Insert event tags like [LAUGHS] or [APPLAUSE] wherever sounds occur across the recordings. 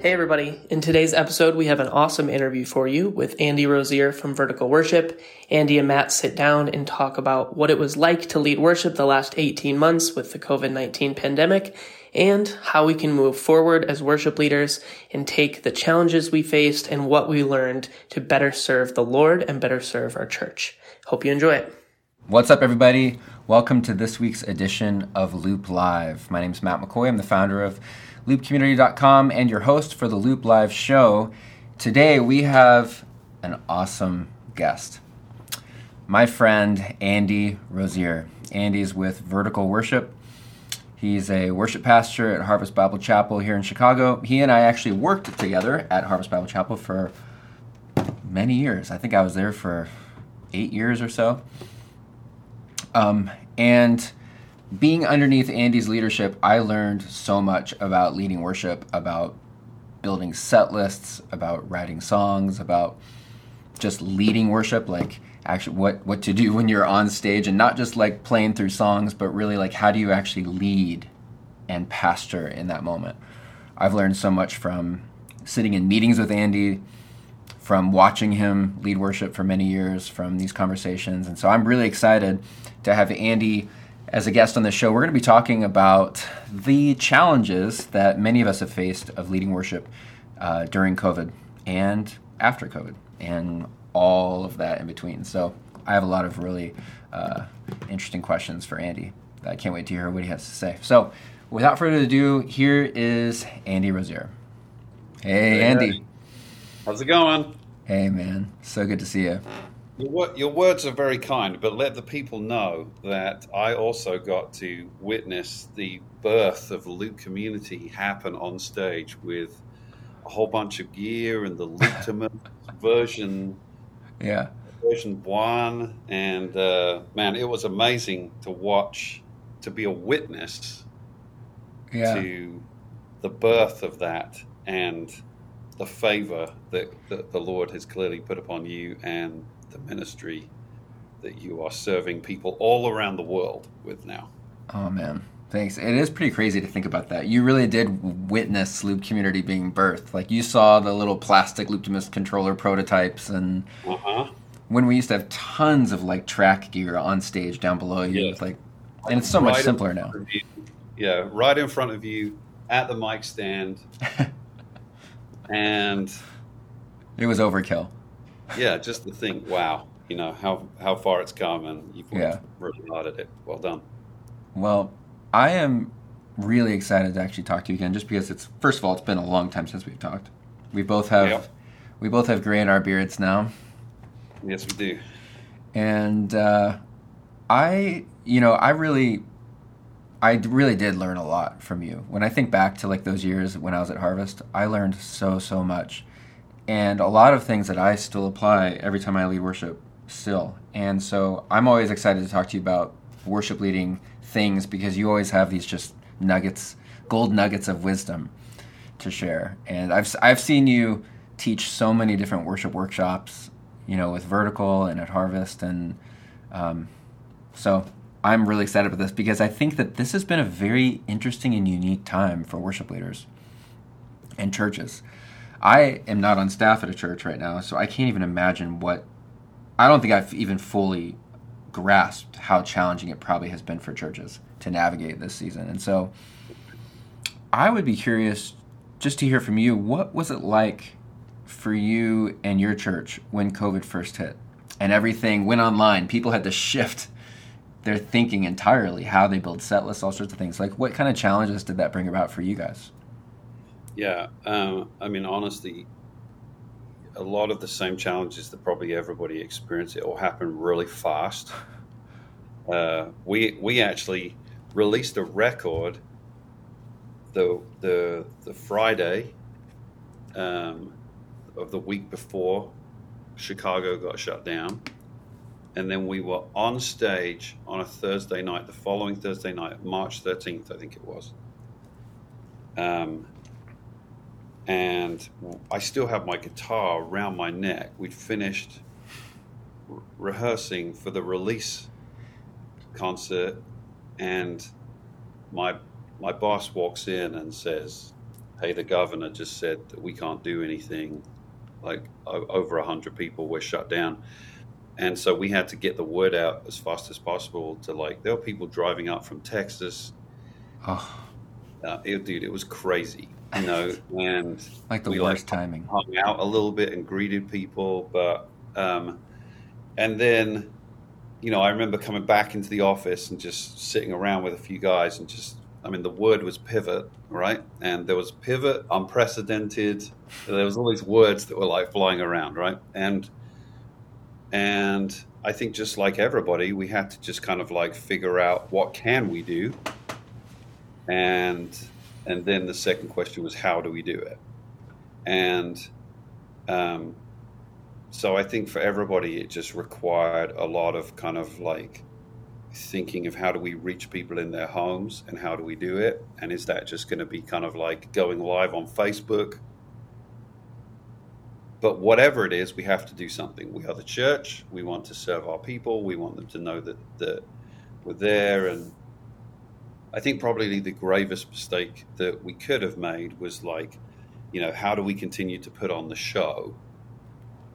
Hey, everybody. In today's episode, we have an awesome interview for you with Andi Rozier from Vertical Worship. Andi and Matt sit down and talk about what it was like to lead worship the last 18 months with the COVID 19 pandemic and how we can move forward as worship leaders and take the challenges we faced and what we learned to better serve the Lord and better serve our church. Hope you enjoy it. What's up, everybody? Welcome to this week's edition of Loop Live. My name is Matt McCoy. I'm the founder of loopcommunity.com and your host for the Loop Live show. Today we have an awesome guest. My friend Andi Rozier. Andi's with Vertical Worship. He's a worship pastor at Harvest Bible Chapel here in Chicago. He and I actually worked together at Harvest Bible Chapel for many years. I think I was there for eight years or so. Um, and being underneath Andi's leadership, I learned so much about leading worship, about building set lists, about writing songs, about just leading worship, like actually what what to do [LAUGHS] when you're on stage and not just like playing through songs, but really like how do you actually lead and pastor in that moment. I've learned so much from sitting in meetings with Andi, from watching him lead worship for many years, from these conversations. And so I'm really excited to have Andi as a guest on the show, we're going to be talking about the challenges that many of us have faced of leading worship uh, during COVID and after COVID and all of that in between. So I have a lot of really uh, interesting questions for Andi. I can't wait to hear what he has to say. So without further ado, here is Andi Rozier. Hey, Andi. How's it going? Hey, man. So good to see you. Your, your words are very kind, but let the people know that I also got to witness the birth of the Loop community happen on stage with a whole bunch of gear and the Looptimus [LAUGHS] version, yeah, version one, and uh, man, it was amazing to watch, to be a witness yeah. to the birth of that and the favor that, that the Lord has clearly put upon you and the ministry that you are serving people all around the world with now. Oh man, thanks. It is pretty crazy to think about that. You really did witness Loop Community being birthed. Like you saw the little plastic Looptimus controller prototypes, and uh-huh. when we used to have tons of like track gear on stage down below you, yeah. like, and it's so right much simpler now. Yeah, right in front of you at the mic stand, [LAUGHS] and it was overkill yeah, just to think, Wow, you know how how far it's come, and you've yeah. really hard at it. Well done. Well, I am really excited to actually talk to you again, just because it's first of all, it's been a long time since we've talked. We both have yep. we both have gray in our beards now. Yes, we do. And uh, I, you know, I really, I really did learn a lot from you. When I think back to like those years when I was at Harvest, I learned so so much and a lot of things that I still apply every time I lead worship still. And so I'm always excited to talk to you about worship leading things because you always have these just nuggets, gold nuggets of wisdom to share. And I've I've seen you teach so many different worship workshops, you know, with Vertical and at Harvest, and um, so I'm really excited about this because I think that this has been a very interesting and unique time for worship leaders and churches. I am not on staff at a church right now, so I can't even imagine what. I don't think I've even fully grasped how challenging it probably has been for churches to navigate this season. And so I would be curious just to hear from you what was it like for you and your church when COVID first hit and everything went online? People had to shift their thinking entirely, how they build set lists, all sorts of things. Like, what kind of challenges did that bring about for you guys? Yeah, um, I mean, honestly, a lot of the same challenges that probably everybody experienced. It all happened really fast. [LAUGHS] Uh, we we actually released a record the the the Friday um, of the week before Chicago got shut down, and then we were on stage on a Thursday night, the following Thursday night, March thirteenth, I think it was. Um, and I still have my guitar around my neck. We'd finished re- rehearsing for the release concert, and my my boss walks in and says, hey, the governor just said that we can't do anything. Like over a hundred people were shut down, and so we had to get the word out as fast as possible. To like, there were people driving up from Texas. Oh, uh, it, dude, it was crazy, you know. And like the we, worst like, timing. Hung out a little bit and greeted people, but um, and then, you know, I remember coming back into the office and just sitting around with a few guys and just I mean, the word was pivot, right? And there was pivot, unprecedented. There was all these words that were like flying around, right? And and I think just like everybody, we had to just kind of like figure out what can we do, and and then the second question was how do we do it, and um, so I think for everybody, it just required a lot of kind of like thinking of how do we reach people in their homes and how do we do it? And is that just going to be kind of like going live on Facebook? But whatever it is, we have to do something. We are the church. We want to serve our people. We want them to know that, that we're there. And I think probably the gravest mistake that we could have made was like, you know, how do we continue to put on the show,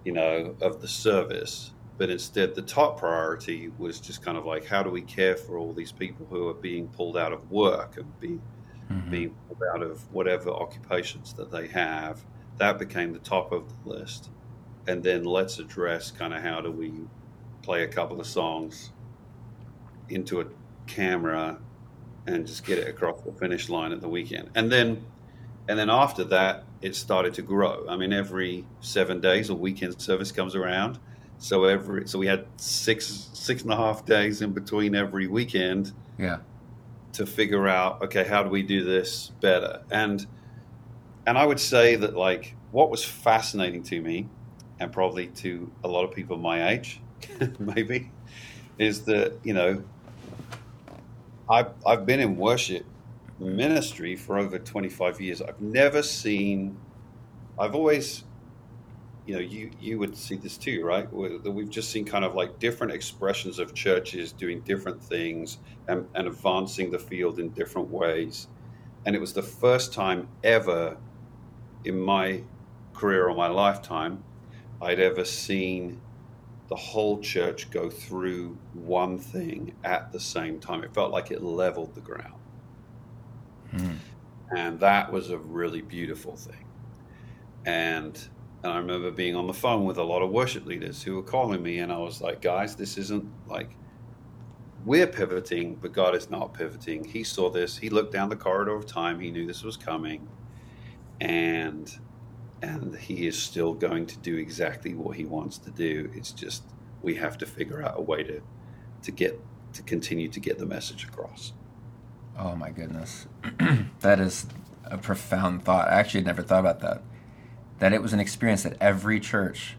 you know, of the service? But instead the top priority was just kind of like how do we care for all these people who are being pulled out of work and being mm-hmm. being pulled out of whatever occupations that they have? That became the top of the list. And then let's address kind of how do we play a couple of songs into a camera and just get it across the finish line at the weekend and then and then after that it started to grow i mean every seven days a weekend service comes around so every so we had six six and a half days in between every weekend. Yeah. To figure out okay, how do we do this better? And and I would say that like what was fascinating to me, and probably to a lot of people my age, [LAUGHS] maybe, is that you know I've I've been in worship ministry for over 25 years. I've never seen. I've always you know, you you would see this too, right? We've just seen kind of like different expressions of churches doing different things and, and advancing the field in different ways. And it was the first time ever in my career or my lifetime I'd ever seen the whole church go through one thing at the same time. It felt like it leveled the ground. Hmm. And that was a really beautiful thing. And and I remember being on the phone with a lot of worship leaders who were calling me, and I was like, guys, this isn't like we're pivoting, but God is not pivoting. He saw this. He looked down the corridor of time. He knew this was coming, and and He is still going to do exactly what He wants to do. It's just we have to figure out a way to to get to continue to get the message across. Oh my goodness, [CLEARS THROAT] that is a profound thought. I actually had never thought about that that it was an experience that every church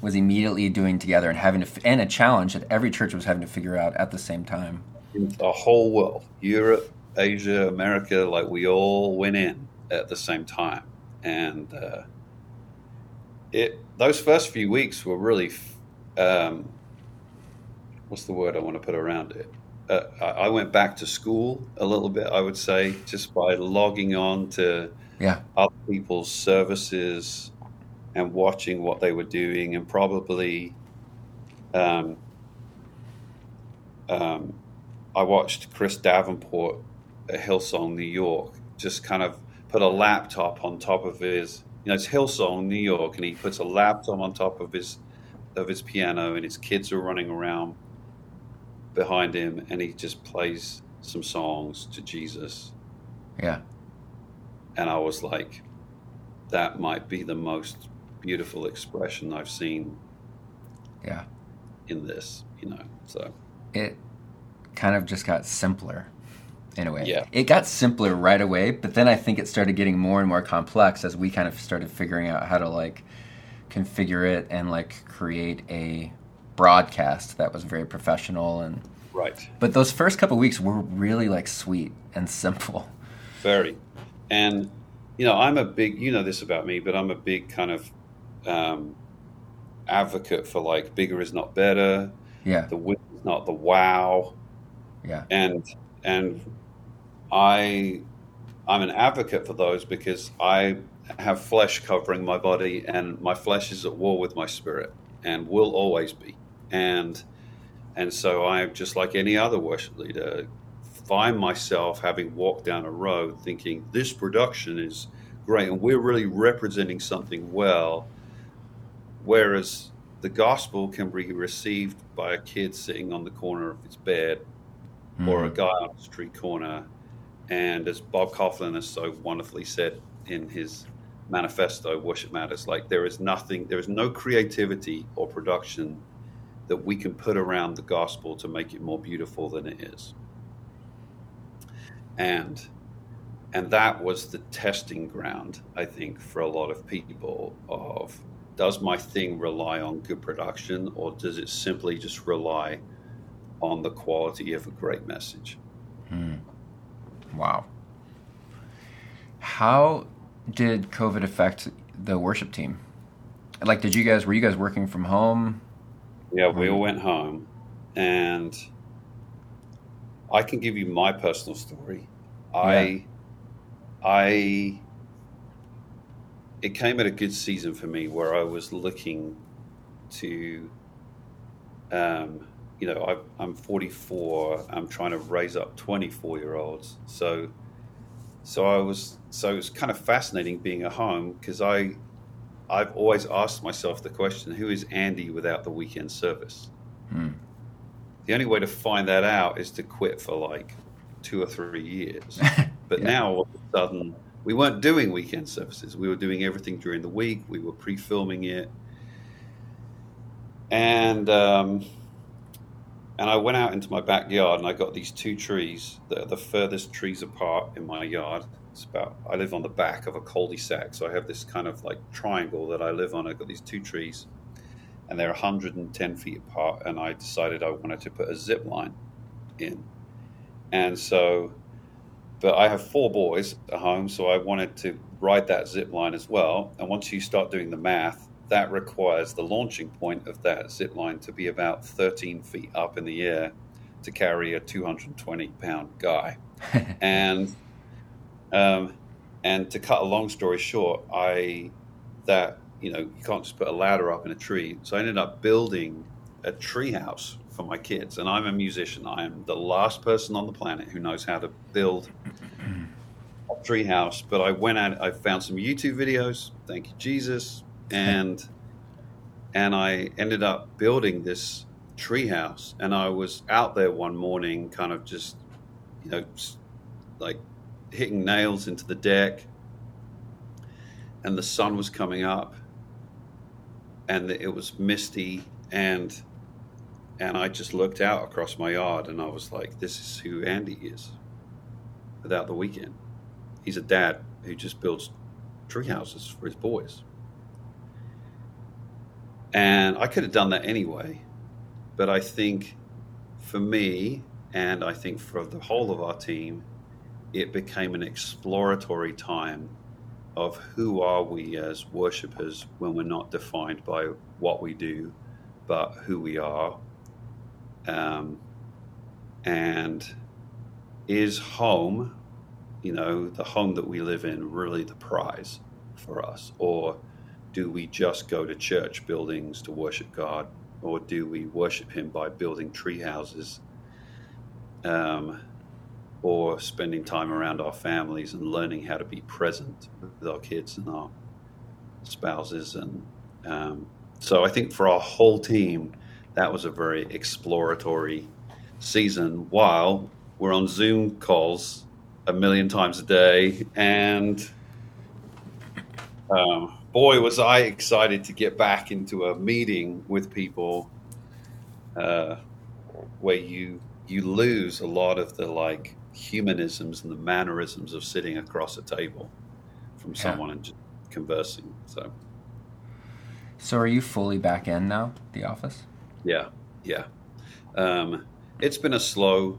was immediately doing together and having to and a challenge that every church was having to figure out at the same time. The whole world, Europe, Asia, America, like we all went in at the same time, and uh, it those first few weeks were really, um, what's the word I want to put around it? Uh, I went back to school a little bit, I would say, just by logging on to yeah. other people's services and watching what they were doing and probably um, um, I watched Chris Davenport at Hillsong, New York, just kind of put a laptop on top of his, you know, it's Hillsong, New York, and he puts a laptop on top of his of his piano, and his kids are running around behind him, and he just plays some songs to Jesus. Yeah and I was like, that might be the most beautiful expression I've seen. Yeah. In this, you know, so it kind of just got simpler in a way. Yeah. It got simpler right away, but then I think it started getting more and more complex as we kind of started figuring out how to like configure it and like create a broadcast that was very professional and right. But those first couple weeks were really like sweet and simple. Very. And you know, I'm a big you know this about me, but I'm a big kind of um, advocate for like bigger is not better. Yeah. The win is not the wow. Yeah. And and I I'm an advocate for those because I have flesh covering my body, and my flesh is at war with my spirit, and will always be. And and so I, just like any other worship leader, find myself having walked down a road thinking this production is great, and we're really representing something well. Whereas the gospel can be received by a kid sitting on the corner of his bed mm. or a hmm. guy on a street corner. And as Bob Kauflin has so wonderfully said in his manifesto, Worship Matters, like there is nothing, there is no creativity or production that we can put around the gospel to make it more beautiful than it is. And and that was the testing ground, I think, for a lot of people of does my thing rely on good production or does it simply just rely on the quality of a great message? Hmm. Wow. How did COVID affect the worship team? Like, did you guys, were you guys working from home? Yeah, we all went home. And I can give you my personal story. Yeah. I, I it came at a good season for me where I was looking to, um, you know, I, am 44. I'm trying to raise up 24 year olds. So, so I was, so it was kind of fascinating being at home because I, I've always asked myself the question: Who is Andi without the weekend service? Hmm. The only way to find that out is to quit for like two or three years. [LAUGHS] But yeah. now all of a sudden we weren't doing weekend services. We were doing everything during the week. We were pre-filming it, and um, and I went out into my backyard and I got these two trees that are the furthest trees apart in my yard. It's about I live on the back of a cul-de-sac, so I have this kind of like triangle that I live on. I've got these two trees, and they're 110 feet apart. And I decided I wanted to put a zip line in, and so but I have four boys at home, so I wanted to ride that zip line as well. And once you start doing the math, that requires the launching point of that zip line to be about 13 feet up in the air to carry a 220 pound guy. [LAUGHS] and um, and to cut a long story short, I that you know you can't just put a ladder up in a tree, so I ended up building a tree house for my kids. And I'm a musician. I am the last person on the planet who knows how to build a treehouse. But I went out. I found some YouTube videos. Thank you, Jesus. And and I ended up building this treehouse. And I was out there one morning, kind of just, you know, like hitting nails into the deck. And the sun was coming up, and it was misty, and and I just looked out across my yard and I was like, this is who Andi is without the weekend. He's a dad who just builds tree houses for his boys. And I could have done that anyway. But I think for me, and I think for the whole of our team, it became an exploratory time of who are we as worshippers when we're not defined by what we do, but who we are um, and is home, you know, the home that we live in, really the prize for us? Or do we just go to church buildings to worship God? Or do we worship Him by building tree houses? Um, or spending time around our families and learning how to be present with our kids and our spouses. And um, so I think for our whole team, that was a very exploratory season while we're on Zoom calls a million times a day. And um, boy, was I excited to get back into a meeting with people uh, where you you lose a lot of the like humanisms and the mannerisms of sitting across a table from yeah. someone and just conversing. So, so are you fully back in now, the office? Yeah, yeah. Um, it's been a slow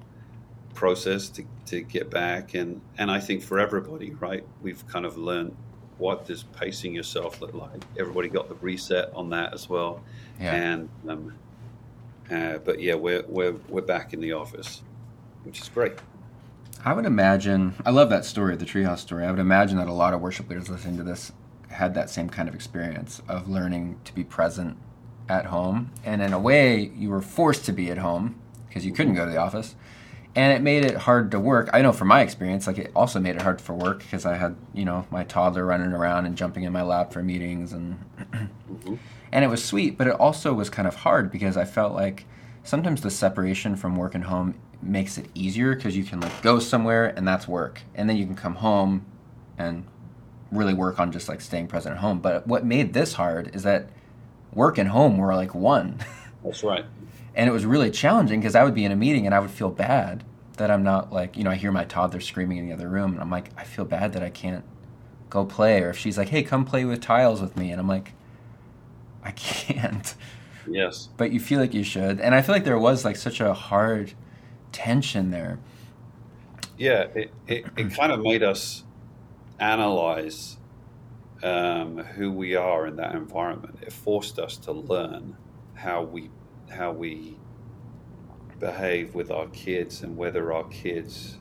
process to, to get back, and and I think for everybody, right? We've kind of learned what does pacing yourself look like. Everybody got the reset on that as well, yeah. and um, uh, but yeah, we're we're we're back in the office, which is great. I would imagine. I love that story, the treehouse story. I would imagine that a lot of worship leaders listening to this had that same kind of experience of learning to be present at home, and in a way, you were forced to be at home because you couldn't go to the office, and it made it hard to work. I know from my experience, like it also made it hard for work because I had you know my toddler running around and jumping in my lap for meetings, and mm-hmm. [CLEARS THROAT] and it was sweet, but it also was kind of hard because I felt like sometimes the separation from work and home makes it easier because you can like go somewhere and that's work, and then you can come home and really work on just like staying present at home. But what made this hard is that work and home were like one. [LAUGHS] That's right. And it was really challenging because I would be in a meeting and I would feel bad that I'm not like you know I hear my toddler screaming in the other room and I'm like I feel bad that I can't go play or if she's like hey come play with tiles with me and I'm like I can't. Yes. But you feel like you should, and I feel like there was like such a hard tension there. Yeah, it, it, it [CLEARS THROAT] kind of made us analyze um, who we are in that environment. It forced us to learn how we how we behave with our kids and whether our kids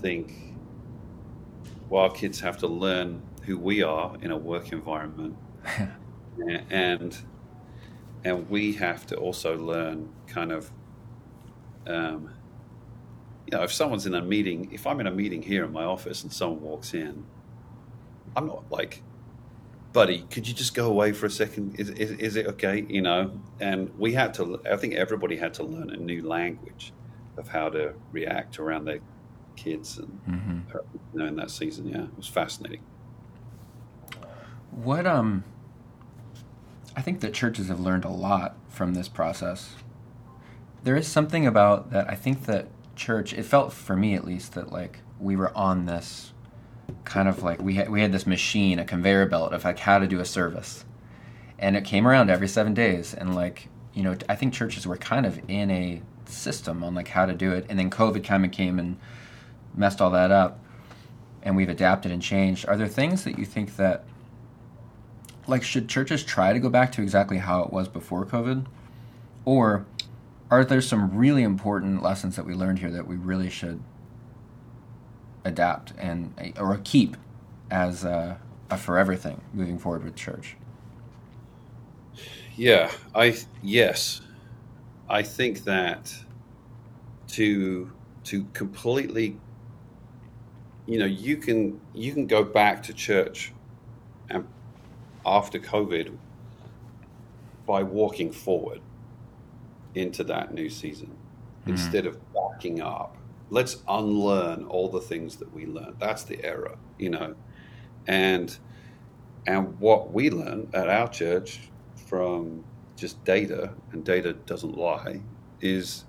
think. Well, our kids have to learn who we are in a work environment, [LAUGHS] and and we have to also learn kind of um, you know, if someone's in a meeting, if I'm in a meeting here in my office and someone walks in, I'm not like, buddy, could you just go away for a second? Is, is, is it okay? You know, and we had to, I think everybody had to learn a new language of how to react around their kids and, mm-hmm. you know, in that season. Yeah, it was fascinating. What, um, I think that churches have learned a lot from this process. There is something about that. I think that church, it felt for me at least that like we were on this kind of like we had we had this machine, a conveyor belt of like how to do a service, and it came around every seven days. And like you know, I think churches were kind of in a system on like how to do it. And then COVID kind of came and messed all that up, and we've adapted and changed. Are there things that you think that like should churches try to go back to exactly how it was before COVID, or are there some really important lessons that we learned here that we really should adapt and or keep as a, a forever thing moving forward with church? Yeah, I yes, I think that to to completely, you know, you can you can go back to church and after COVID by walking forward into that new season mm-hmm. instead of backing up. Let's unlearn all the things that we learned. That's the error, you know. And and what we learn at our church from just data, and data doesn't lie, is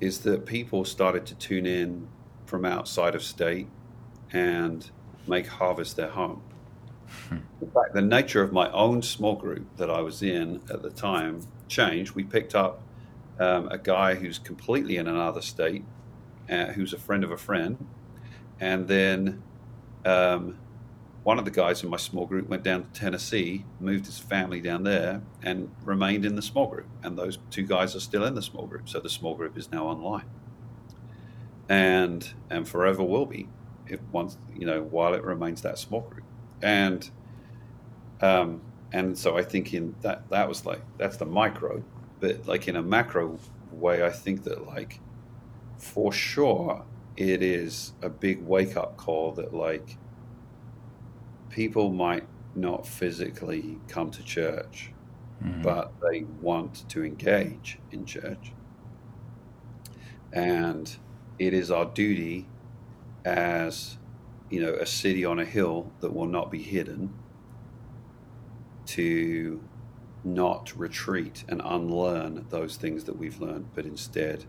is that people started to tune in from outside of state and make harvest their home. Hmm. In fact, the nature of my own small group that I was in at the time changed. We picked up um, a guy who's completely in another state, uh, who's a friend of a friend, and then um, one of the guys in my small group went down to Tennessee, moved his family down there, and remained in the small group. And those two guys are still in the small group, so the small group is now online, and and forever will be, if once you know while it remains that small group, and um, and so I think in that that was like that's the micro but like in a macro way, I think that like for sure it is a big wake up call that like people might not physically come to church, mm-hmm. but they want to engage in church. And it is our duty as you know a city on a hill that will not be hidden to not retreat and unlearn those things that we've learned, but instead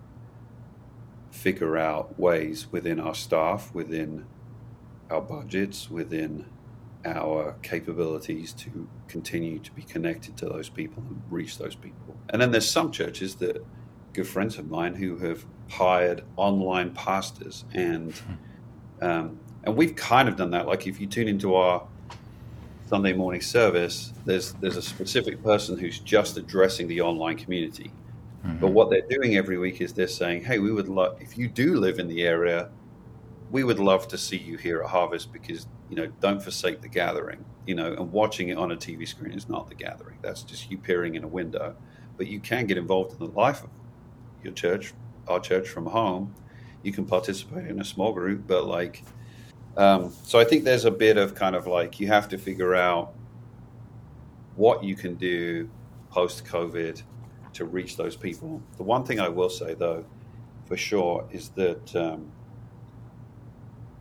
figure out ways within our staff, within our budgets, within our capabilities to continue to be connected to those people and reach those people. And then there's some churches that good friends of mine who have hired online pastors and um, and we've kind of done that. Like if you tune into our Sunday morning service, there's there's a specific person who's just addressing the online community. Mm-hmm. But what they're doing every week is they're saying, "Hey, we would love if you do live in the area, we would love to see you here at Harvest because you know don't forsake the gathering. You know, and watching it on a TV screen is not the gathering. That's just you peering in a window. But you can get involved in the life of your church, our church from home. You can participate in a small group, but like, um, so I think there's a bit of kind of like you have to figure out what you can do post COVID to reach those people. The one thing I will say though, for sure, is that. Um,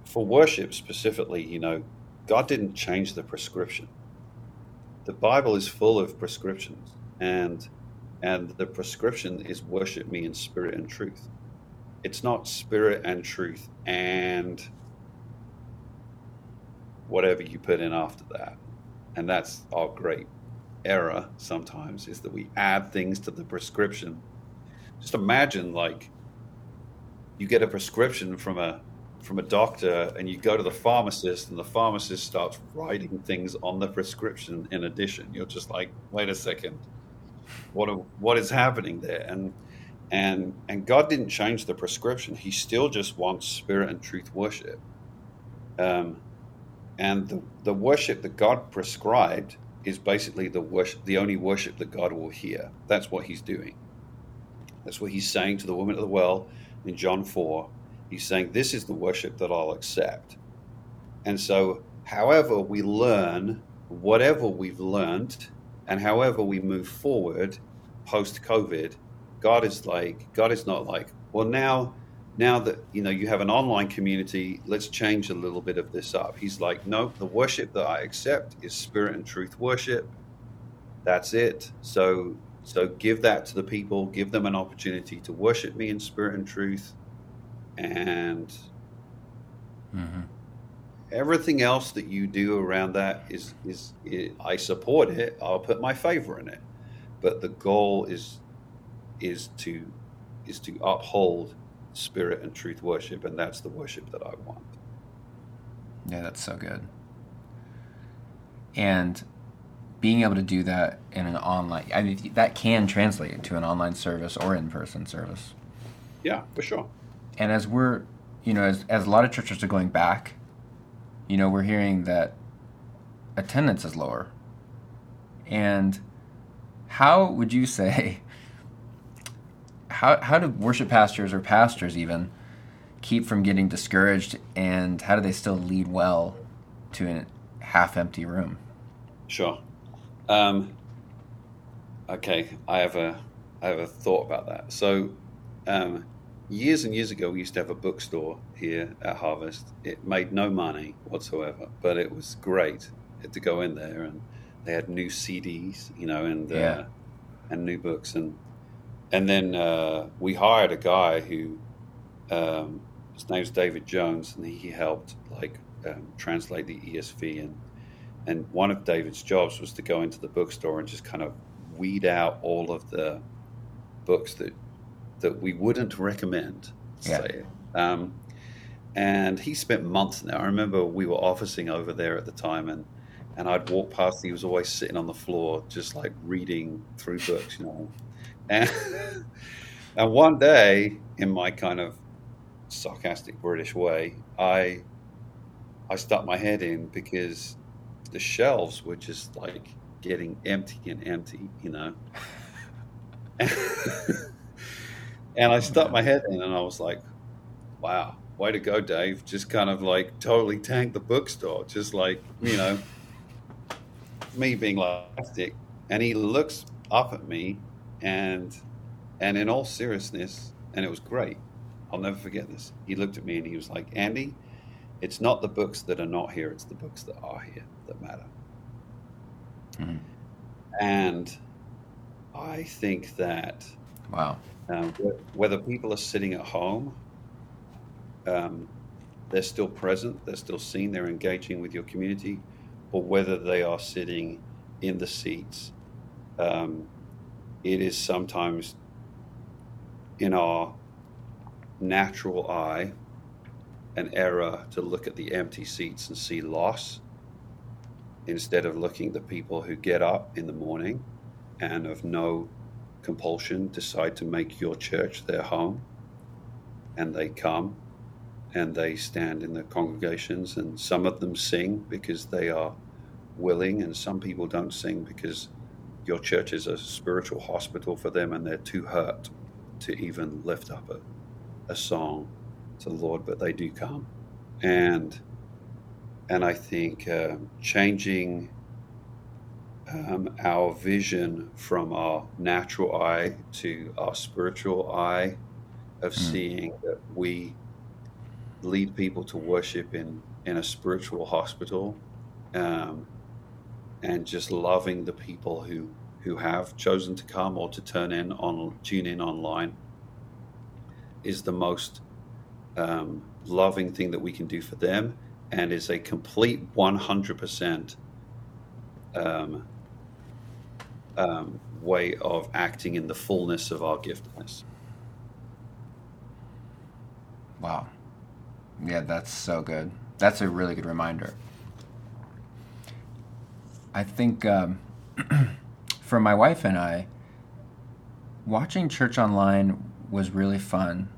for worship specifically, you know, God didn't change the prescription. The Bible is full of prescriptions, and and the prescription is worship me in spirit and truth. It's not spirit and truth and whatever you put in after that. And that's our great error sometimes is that we add things to the prescription. Just imagine like you get a prescription from a from a doctor and you go to the pharmacist and the pharmacist starts writing things on the prescription in addition. You're just like wait a second. What what is happening there? And and and God didn't change the prescription. He still just wants spirit and truth worship. Um, and the, the worship that God prescribed is basically the worship the only worship that God will hear. That's what he's doing. That's what he's saying to the woman at the well in John 4 He's saying, This is the worship that I'll accept. And so, however we learn, whatever we've learned, and however we move forward post COVID, God is like, God is not like, well, now, now that you know you have an online community, let's change a little bit of this up. He's like, no, the worship that I accept is spirit and truth worship. That's it. So so give that to the people, give them an opportunity to worship me in spirit and truth and mm-hmm. everything else that you do around that is is it, I support it. I'll put my favor in it, but the goal is is to is to uphold spirit and truth worship, and that's the worship that I want. Yeah, that's so good. And being able to do that in an online, I mean, that can translate into an online service or in person service. Yeah, for sure and as we're, you know, as, as a lot of churches are going back, you know, we're hearing that attendance is lower. And how would you [LAUGHS] say, how, how do worship pastors or pastors even keep from getting discouraged and how do they still lead well to a half empty room? Sure. Um, okay, I have a I have a thought about that. So, um, years and years ago, we used to have a bookstore here at Harvest. It made no money whatsoever, but it was great to go in there, and they had new CDs, you know, and uh, and new books, and and then uh, we hired a guy who um, his name's David Jones, and he helped like um, translate the ESV, and and one of David's jobs was to go into the bookstore and just kind of weed out all of the books that that we wouldn't recommend. Yeah. Say. Um, and he spent months there. I remember we were officing over there at the time, and and I'd walk past. He was always sitting on the floor, just like reading through books, you know. And [LAUGHS] and one day, in my kind of sarcastic British way, I I stuck my head in because the shelves were just like getting empty and empty, you know. [LAUGHS] And I oh, stuck my head in and I was like, wow, way to go, Dave. Just kind of like totally tanked the bookstore. Just like, you know, [LAUGHS] me being plastic. And he looks up at me and and in all seriousness, and it was great. I'll never forget this. He looked at me and he was like, Andi, it's not the books that are not here, it's the books that are here that matter. Mm-hmm. And I think that Wow um, whether people are sitting at home, um, they're still present, they're still seen, they're engaging with your community, or whether they are sitting in the seats. Um, it is sometimes in our natural eye an error to look at the empty seats and see loss instead of looking at the people who get up in the morning and of no compulsion decide to make your church their home. And they come and they stand in the congregations, and some of them sing because they are willing, and some people don't sing because your church is a spiritual hospital for them and they're too hurt to even lift up a, a song to the Lord, but they do come. And and I think uh, changing um, our vision from our natural eye to our spiritual eye of mm. seeing that we lead people to worship in, in a spiritual hospital um, and just loving the people who, who have chosen to come or to turn in on tune in online is the most um, loving thing that we can do for them and is a complete 100% um, um, way of acting in the fullness of our giftedness. Wow. Yeah, that's so good. That's a really good reminder. I think um, [CLEARS THROAT] for my wife and I, watching church online was really fun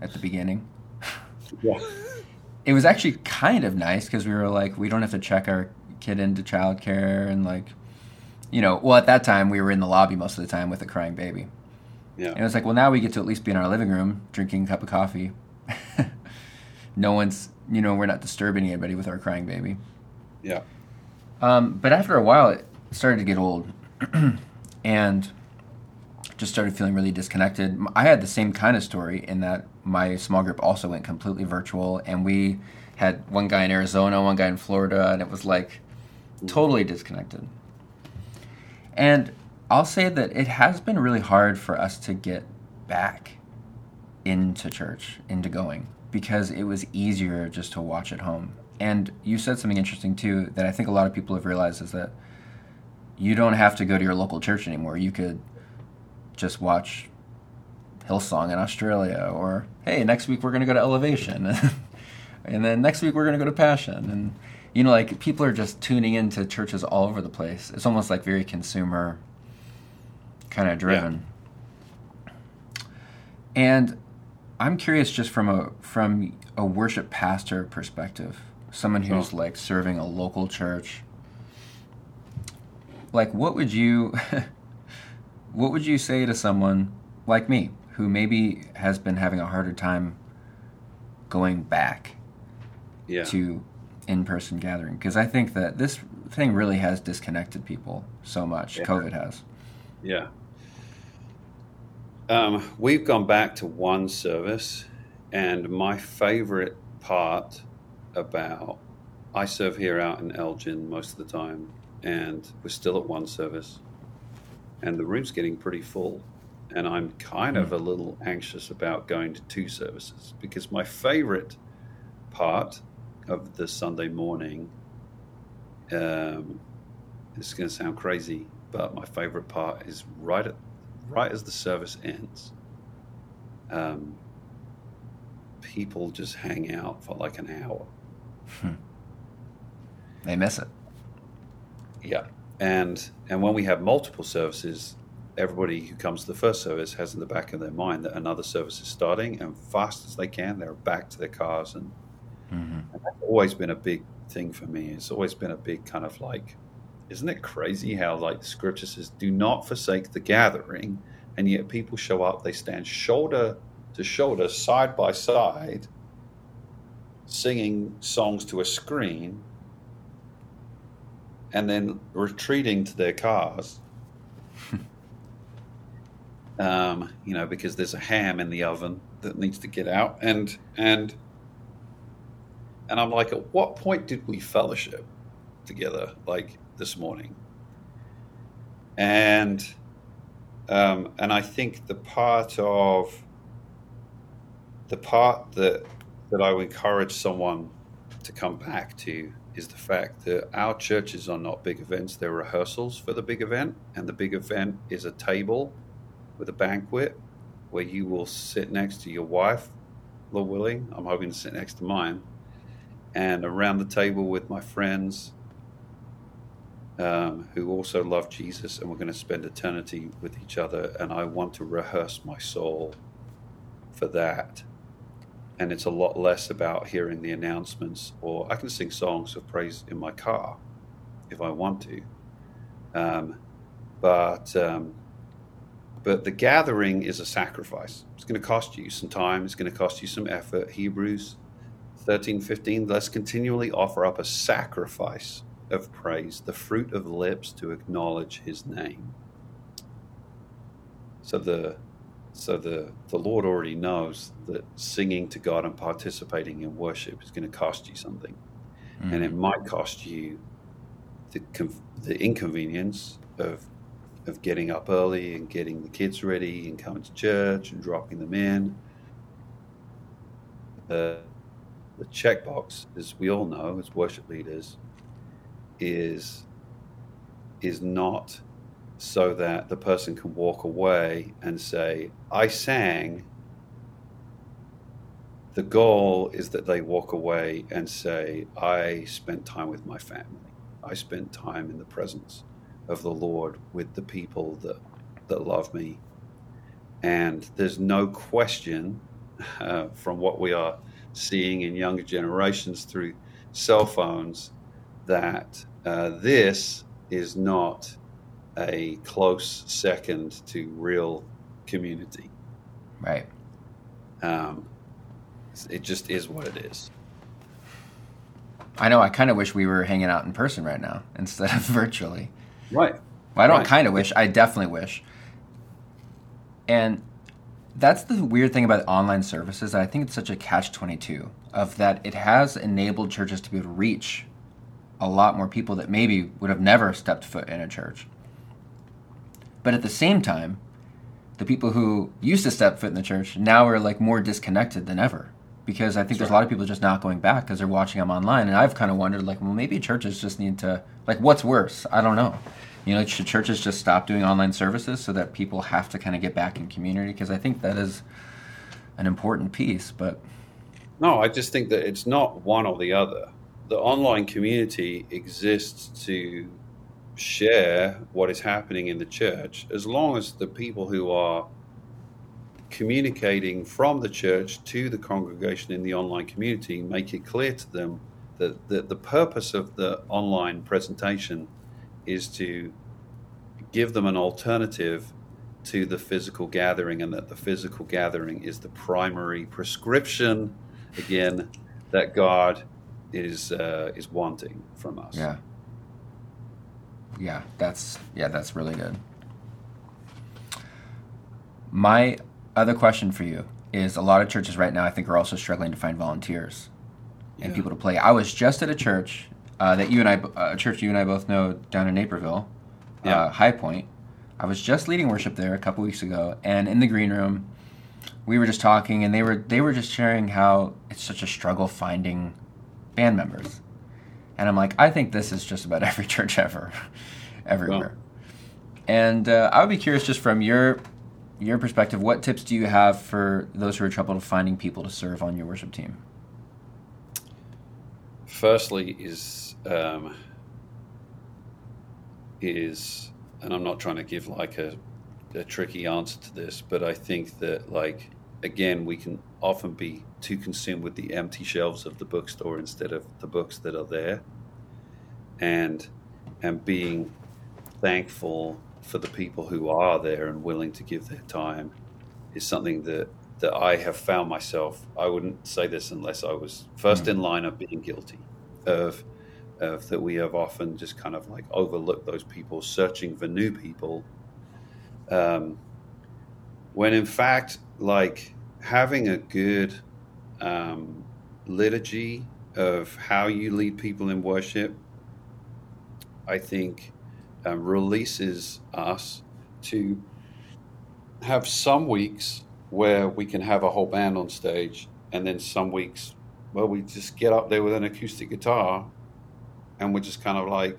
at the beginning. Yeah. It was actually kind of nice because we were like, we don't have to check our kid into childcare and like you know, well, at that time we were in the lobby most of the time with a crying baby. Yeah. And it was like, well, now we get to at least be in our living room drinking a cup of coffee. [LAUGHS] no one's, you know, we're not disturbing anybody with our crying baby. Yeah. Um, but after a while, it started to get old, [CLEARS THROAT] and just started feeling really disconnected. I had the same kind of story in that my small group also went completely virtual, and we had one guy in Arizona, one guy in Florida, and it was like totally disconnected. And I'll say that it has been really hard for us to get back into church, into going, because it was easier just to watch at home. And you said something interesting too that I think a lot of people have realized is that you don't have to go to your local church anymore. You could just watch Hillsong in Australia, or hey, next week we're going to go to Elevation, [LAUGHS] and then next week we're going to go to Passion, and you know, like people are just tuning into churches all over the place. It's almost like very consumer kind of driven. Yeah. And I'm curious just from a from a worship pastor perspective, someone who's oh. like serving a local church. Like what would you [LAUGHS] what would you say to someone like me who maybe has been having a harder time going back yeah. to in-person gathering because I think that this thing really has disconnected people so much. Yeah. COVID has. Yeah. Um, we've gone back to one service, and my favorite part about I serve here out in Elgin most of the time, and we're still at one service, and the room's getting pretty full. And I'm kind of hmm. a little anxious about going to two services because my favorite part of the Sunday morning. Um, this is going to sound crazy, but my favorite part is right at right as the service ends. Um, people just hang out for like an hour. Hmm. They miss it. Yeah, and and when we have multiple services, everybody who comes to the first service has in the back of their mind that another service is starting, and fast as they can, they're back to their cars and Mm-hmm. that's always been a big thing for me. It's always been a big kind of like, isn't it crazy how like the scripture says, "Do not forsake the gathering," and yet people show up, they stand shoulder to shoulder, side by side, singing songs to a screen, and then retreating to their cars. [LAUGHS] um, you know, because there's a ham in the oven that needs to get out, and and and I'm like, at what point did we fellowship together, like this morning? And um, and I think the part of the part that that I would encourage someone to come back to is the fact that our churches are not big events; they're rehearsals for the big event, and the big event is a table with a banquet where you will sit next to your wife, Lord willing. I'm hoping to sit next to mine and around the table with my friends um, who also love Jesus, and we're going to spend eternity with each other. And I want to rehearse my soul for that. And it's a lot less about hearing the announcements or i can sing songs of praise in my car if i want to. Um, but um, but the gathering is a sacrifice. It's going to cost you some time. It's going to cost you some effort. Hebrews 13 15 let's continually offer up a sacrifice of praise the fruit of lips to acknowledge his name. So the so the, the Lord already knows that singing to God and participating in worship is going to cost you something. Mm-hmm. And it mm. might cost you the, the inconvenience of, of getting up early and getting the kids ready and coming to church and dropping them in. Uh, the checkbox, as we all know as worship leaders, is is not so that the person can walk away and say, I sang. The goal is that they walk away and say, I spent time with my family. I spent time in the presence of the Lord with the people that, that love me. And there's no question [LAUGHS] uh, from what we are seeing in younger generations through cell phones that uh, this is not a close second to real community. Right. Um, it just is what it is. I know. I kind of wish we were hanging out in person right now [LAUGHS] instead of virtually. Right. Well, I don't right. kind of wish. I definitely wish. And that's the weird thing about online services. I think it's such a catch twenty two of that. It has enabled churches to be able to reach a lot more people that maybe would have never stepped foot in a church. But at the same time, the people who used to step foot in the church now are like more disconnected than ever because I think there's a lot of people just not going back because they're watching them online. And I've kind of wondered, like, well, maybe churches just need to, like, what's worse? I don't know. You know, should churches just stop doing online services so that people have to kind of get back in community? Because I think that is an important piece. But no, I just think that it's not one or the other. The online community exists to share what is happening in the church as long as the people who are communicating from the church to the congregation in the online community make it clear to them that, that the purpose of the online presentation is to give them an alternative to the physical gathering and that the physical gathering is the primary prescription again that God is uh, is wanting from us. Yeah yeah, that's yeah, that's really good. My other question for you is: a lot of churches right now, I think, are also struggling to find volunteers and people to play. I was just at a church uh, that you and I, uh, a church you and I both know down in Naperville, uh, yeah. uh, High Point. I was just leading worship there a couple weeks ago, and in the green room, we were just talking, and they were they were just sharing how it's such a struggle finding band members. And I'm like, I think this is just about [LAUGHS] every church ever, [LAUGHS] everywhere. And uh, I would be curious, just from your your perspective, what tips do you have for those who are troubled finding people to serve on your worship team? Firstly, is um, is, and I'm not trying to give like a, a tricky answer to this, but I think that like again, we can often be too consumed with the empty shelves of the bookstore instead of the books that are there, and and being thankful for the people who are there and willing to give their time is something that that I have found myself. I wouldn't say this unless I was 1st mm in line of being guilty of of that we have often just kind of like overlooked those people, searching for new people. Um, when in fact, like having a good um, liturgy of how you lead people in worship, I think um, releases us to have some weeks where we can have a whole band on stage, and then some weeks where we just get up there with an acoustic guitar and we're just kind of like,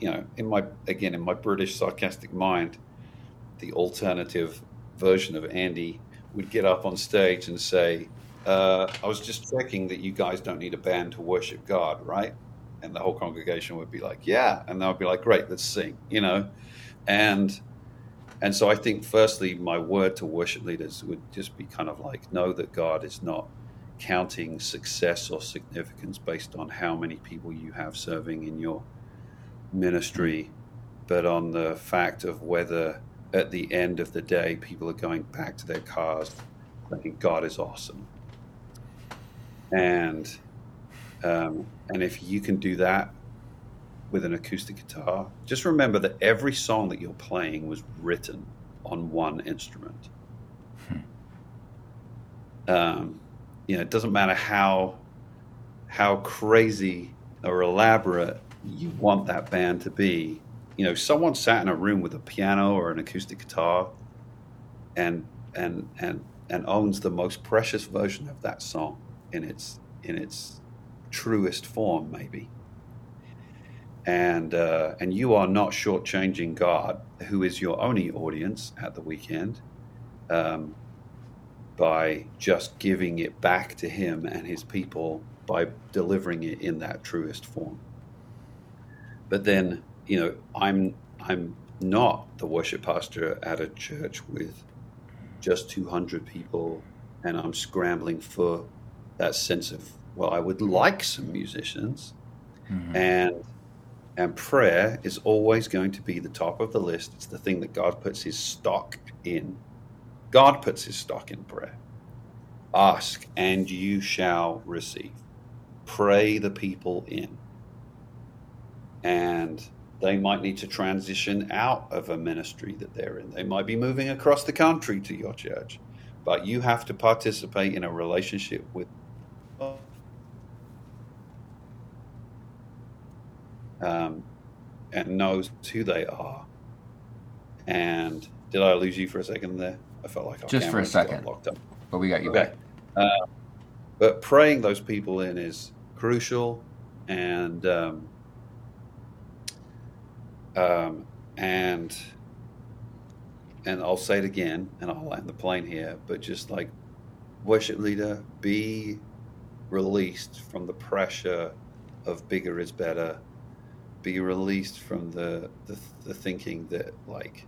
you know, in my, again, in my British sarcastic mind, the alternative version of Andi would get up on stage and say, uh, I was just checking that you guys don't need a band to worship God, right? And the whole congregation would be like, yeah. And they would be like, great, let's sing, you know? And, and so I think, firstly, my word to worship leaders would just be kind of like, know that God is not counting success or significance based on how many people you have serving in your ministry, but on the fact of whether at the end of the day people are going back to their cars thinking God is awesome. And um, and if you can do that with an acoustic guitar, just remember that every song that you're playing was written on one instrument. Hmm. Um, you know, it doesn't matter how how crazy or elaborate you want that band to be. You know, someone sat in a room with a piano or an acoustic guitar, and and and and owns the most precious version of that song in its in its truest form, maybe. And uh, and you are not shortchanging God, who is your only audience at the weekend. Um, by just giving it back to him and his people by delivering it in that truest form. But then, you know, I'm I'm not the worship pastor at a church with just 200 people and I'm scrambling for that sense of well, I would like some musicians mm-hmm. and and prayer is always going to be the top of the list. It's the thing that God puts his stock in God puts his stock in prayer. Ask and you shall receive. Pray the people in. And they might need to transition out of a ministry that they're in. They might be moving across the country to your church, but you have to participate in a relationship with um, and knows who they are. And did I lose you for a second there? I felt like I just for a second, locked up. But we got you okay. back. Uh, but praying those people in is crucial, and um, um, and and I'll say it again, and I'll land the plane here. But just like worship leader, be released from the pressure of bigger is better. Be released from the, the, the thinking that like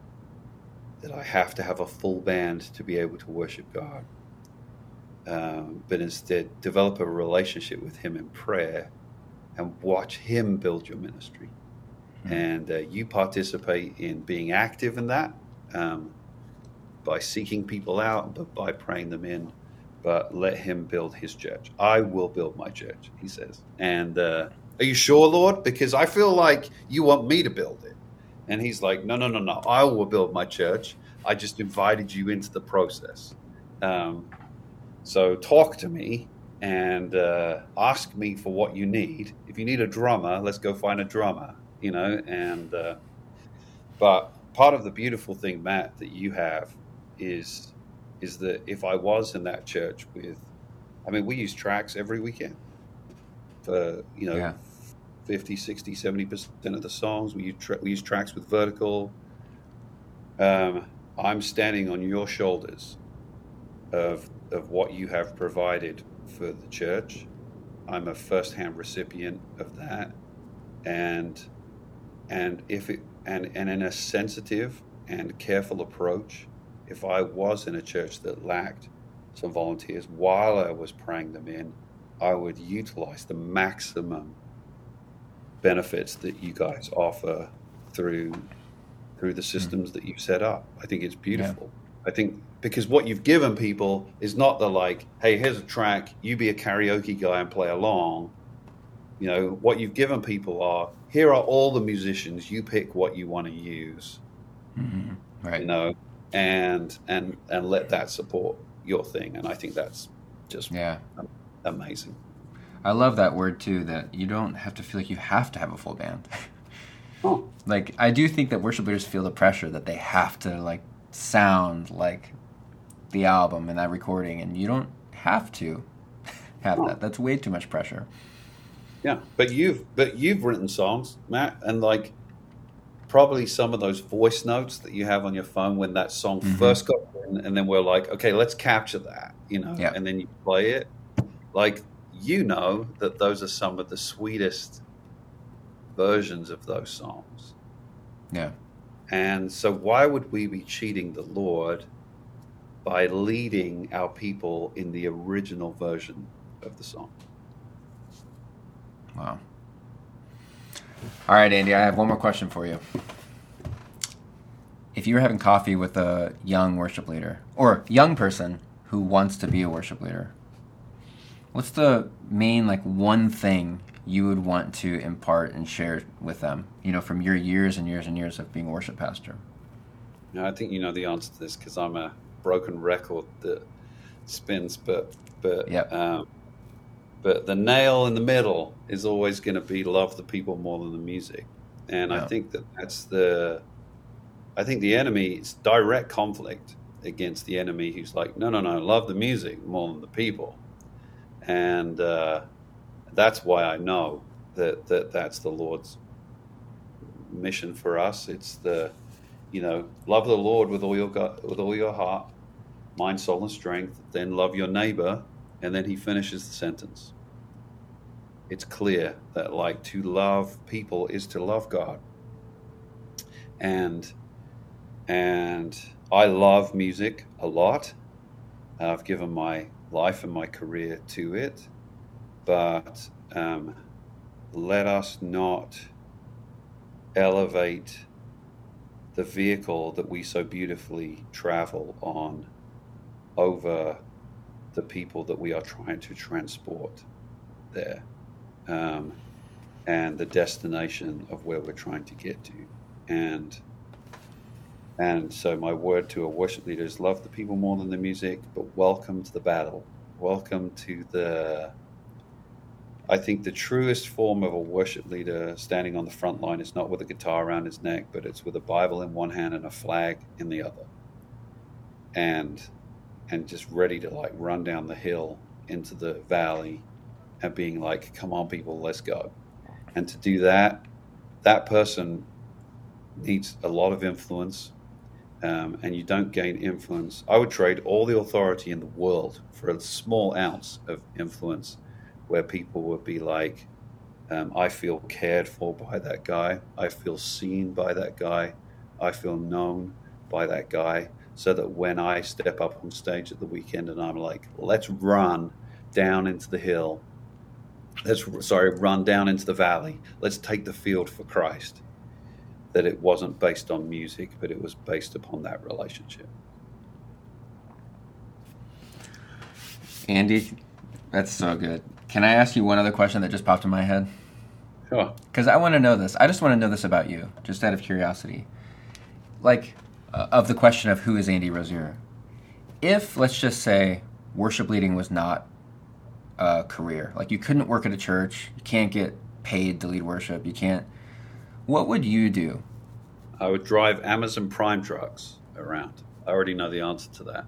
that I have to have a full band to be able to worship God. Um, but instead, develop a relationship with Him in prayer and watch Him build your ministry. Mm-hmm. And uh, you participate in being active in that um, by seeking people out, but by praying them in. But let Him build His church. I will build my church, He says. And uh, are you sure, Lord? Because I feel like you want me to build it. And he's like, no, no, no, no. I will build my church. I just invited you into the process. Um, so talk to me and uh, ask me for what you need. If you need a drummer, let's go find a drummer, you know. And uh, but part of the beautiful thing, Matt, that you have is is that if I was in that church with, I mean, we use tracks every weekend for you know yeah. 50, 60, 70% of the songs. We use, tra- we use tracks with vertical. Um, I'm standing on your shoulders of, of what you have provided for the church. I'm a first-hand recipient of that. And, and if it, and, and in a sensitive and careful approach, if I was in a church that lacked some volunteers while I was praying them in, I would utilize the maximum benefits that you guys offer through through the systems mm. that you've set up. I think it's beautiful. Yeah. I think because what you've given people is not the like, hey, here's a track, you be a karaoke guy and play along. You know, what you've given people are here are all the musicians, you pick what you want to use. Mm-hmm. Right. You know, and and and let that support your thing. And I think that's just yeah amazing. I love that word too. That you don't have to feel like you have to have a full band. [LAUGHS] oh. Like I do think that worship leaders feel the pressure that they have to like sound like the album and that recording, and you don't have to [LAUGHS] have oh. that. That's way too much pressure. Yeah, but you've but you've written songs, Matt, and like probably some of those voice notes that you have on your phone when that song mm-hmm. first got in, and then we're like, okay, let's capture that, you know, yeah. and then you play it. Like you know that those are some of the sweetest versions of those songs. Yeah. And so, why would we be cheating the Lord by leading our people in the original version of the song. Wow. All right, Andi, I have one more question for you. If you were having coffee with a young worship leader or young person who wants to be a worship leader, what's the main like one thing you would want to impart and share with them, you know, from your years and years and years of being a worship pastor? I think you know the answer to this because I'm a broken record that spins, but but Yep. um, but the nail in the middle is always going to be love the people more than the music, and. I think that that's the I think the enemy it's direct conflict against the enemy who's like no no no love the music more than the people, and uh, that's why I know that that that's the Lord's mission for us. It's the you know, love the Lord with all your gut, with all your heart, mind, soul, and strength. Then love your neighbor, and then he finishes the sentence. It's clear that like to love people is to love God, and and I love music a lot. I've given my life and my career to it, but um, let us not elevate the vehicle that we so beautifully travel on over the people that we are trying to transport there um, and the destination of where we're trying to get to. And and so my word to a worship leader is love the people more than the music but welcome to the battle welcome to the I think the truest form of a worship leader standing on the front line is not with a guitar around his neck, but it's with a Bible in one hand and a flag in the other. And and just ready to like run down the hill into the valley and being like, come on people, let's go. And to do that, that person needs a lot of influence. Um, and you don't gain influence. I would trade all the authority in the world for a small ounce of influence where people would be like, um, I feel cared for by that guy. I feel seen by that guy. I feel known by that guy. So that when I step up on stage at the weekend and I'm like, let's run down into the hill, let's, sorry, run down into the valley, let's take the field for Christ, that it wasn't based on music, but it was based upon that relationship. Andi, that's so good. Can I ask you one other question that just popped in my head? Sure. Because I want to know this. I just want to know this about you, just out of curiosity. Like, uh, of the question of who is Andi Rozier. If, let's just say, worship leading was not a career, like you couldn't work at a church, you can't get paid to lead worship, you can't. What would you do? I would drive Amazon Prime trucks around. I already know the answer to that.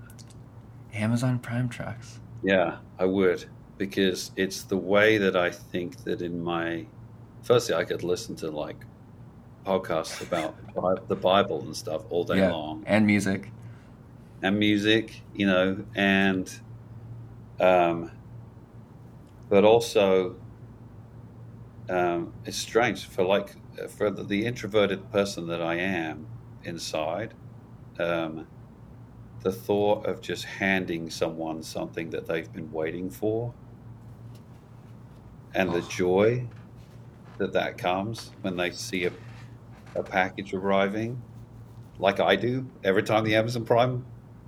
Amazon Prime trucks. Yeah, I would because it's the way that I think that in my firstly I could listen to like podcasts about the Bible and stuff all day yeah, long and music. and music, you know, and um, but also um, it's strange for like for the, the introverted person that I am inside. Um, the thought of just handing someone something that they've been waiting for and the Oh. joy that that comes when they see a, a package arriving like I do every time the Amazon Prime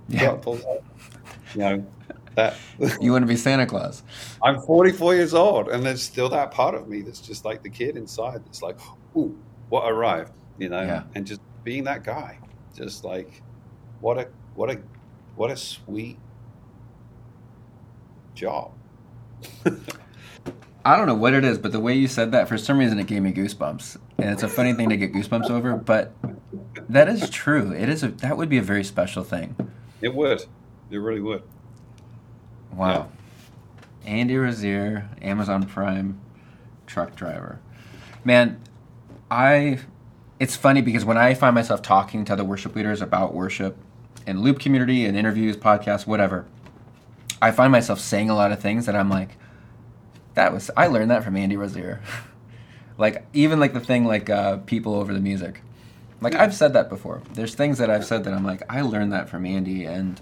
Yeah. pulls up. You know, that You want to be Santa Claus. I'm 44 years old and there's still that part of me that's just like the kid inside that's like, ooh, what arrived, you know, Yeah. and just being that guy, just like, what a, what a, what a sweet job. [LAUGHS] I don't know what it is, but the way you said that, for some reason, it gave me goosebumps, and it's a funny thing to get goosebumps over. But that is true. It is a that would be a very special thing. It would, it really would. Wow. Andi Rozier, Amazon Prime truck driver. Man, I it's funny because when I find myself talking to other worship leaders about worship in loop community and interviews, podcasts, whatever, I find myself saying a lot of things that I'm like, that was I learned that from Andi Rozier. [LAUGHS] like even like the thing like uh, people over the music. Like I've said that before. There's things that I've said that I'm like, I learned that from Andi and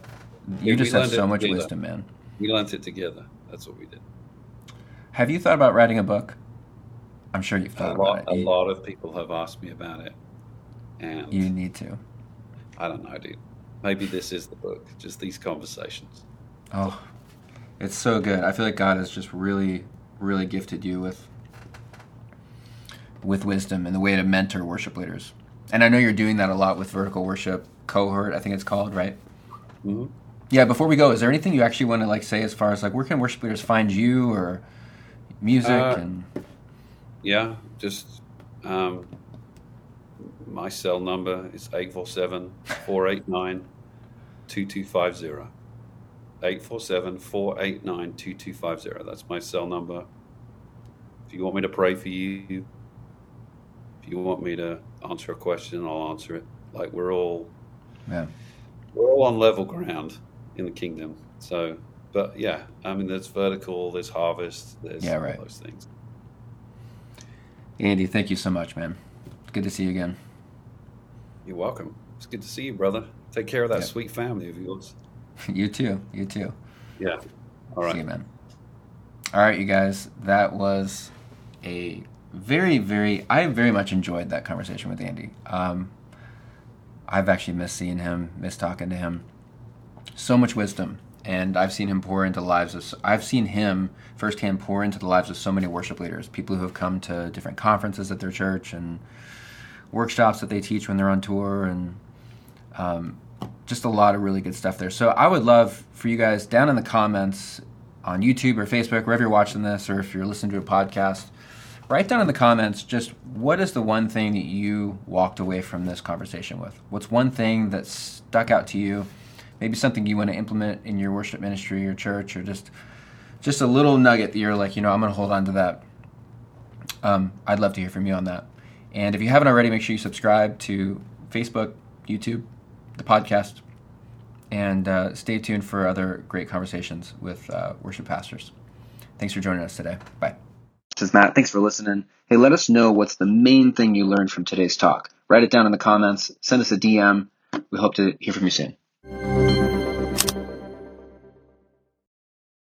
you Yeah, just have so much together. wisdom, man. We learned it together. That's what we did. Have you thought about writing a book? I'm sure you've thought a lot, about it. A lot of people have asked me about it, and you need to. I don't know, dude. Maybe this is the book. Just these conversations. Oh, it's so good. I feel like God has just really, really gifted you with with wisdom and the way to mentor worship leaders. And I know you're doing that a lot with vertical worship cohort. I think it's called right. Mm-hmm. Yeah. Before we go, is there anything you actually want to like say as far as like where can worship leaders find you or music Uh, and Yeah, just um, my cell number is 847 489 2250. 847 489 2250. That's my cell number. If you want me to pray for you, if you want me to answer a question, I'll answer it. Like we're all yeah. we're all on level ground in the kingdom. So, but yeah, I mean, there's vertical, there's harvest, there's Yeah, all right. those things. Andi, thank you so much, man. Good to see you again. You're welcome. It's good to see you, brother. Take care of that Yeah. sweet family of yours. [LAUGHS] you too. You too. Yeah. All right. See you, man. All right, you guys. That was a very, very. I very much enjoyed that conversation with Andi. Um, I've actually missed seeing him, missed talking to him. So much wisdom, and I've seen him pour into the lives of. I've seen him firsthand pour into the lives of so many worship leaders, people who have come to different conferences at their church and workshops that they teach when they're on tour, and um, just a lot of really good stuff there. So I would love for you guys down in the comments on YouTube or Facebook, wherever you're watching this, or if you're listening to a podcast, write down in the comments just what is the one thing that you walked away from this conversation with? What's one thing that stuck out to you? Maybe something you want to implement in your worship ministry or church, or just just a little nugget that you're like, you know, I'm going to hold on to that. Um, I'd love to hear from you on that. And if you haven't already, make sure you subscribe to Facebook, YouTube, the podcast, and uh, stay tuned for other great conversations with uh, worship pastors. Thanks for joining us today. Bye. This is Matt. Thanks for listening. Hey, let us know what's the main thing you learned from today's talk. Write it down in the comments. Send us a DM. We hope to hear from you soon.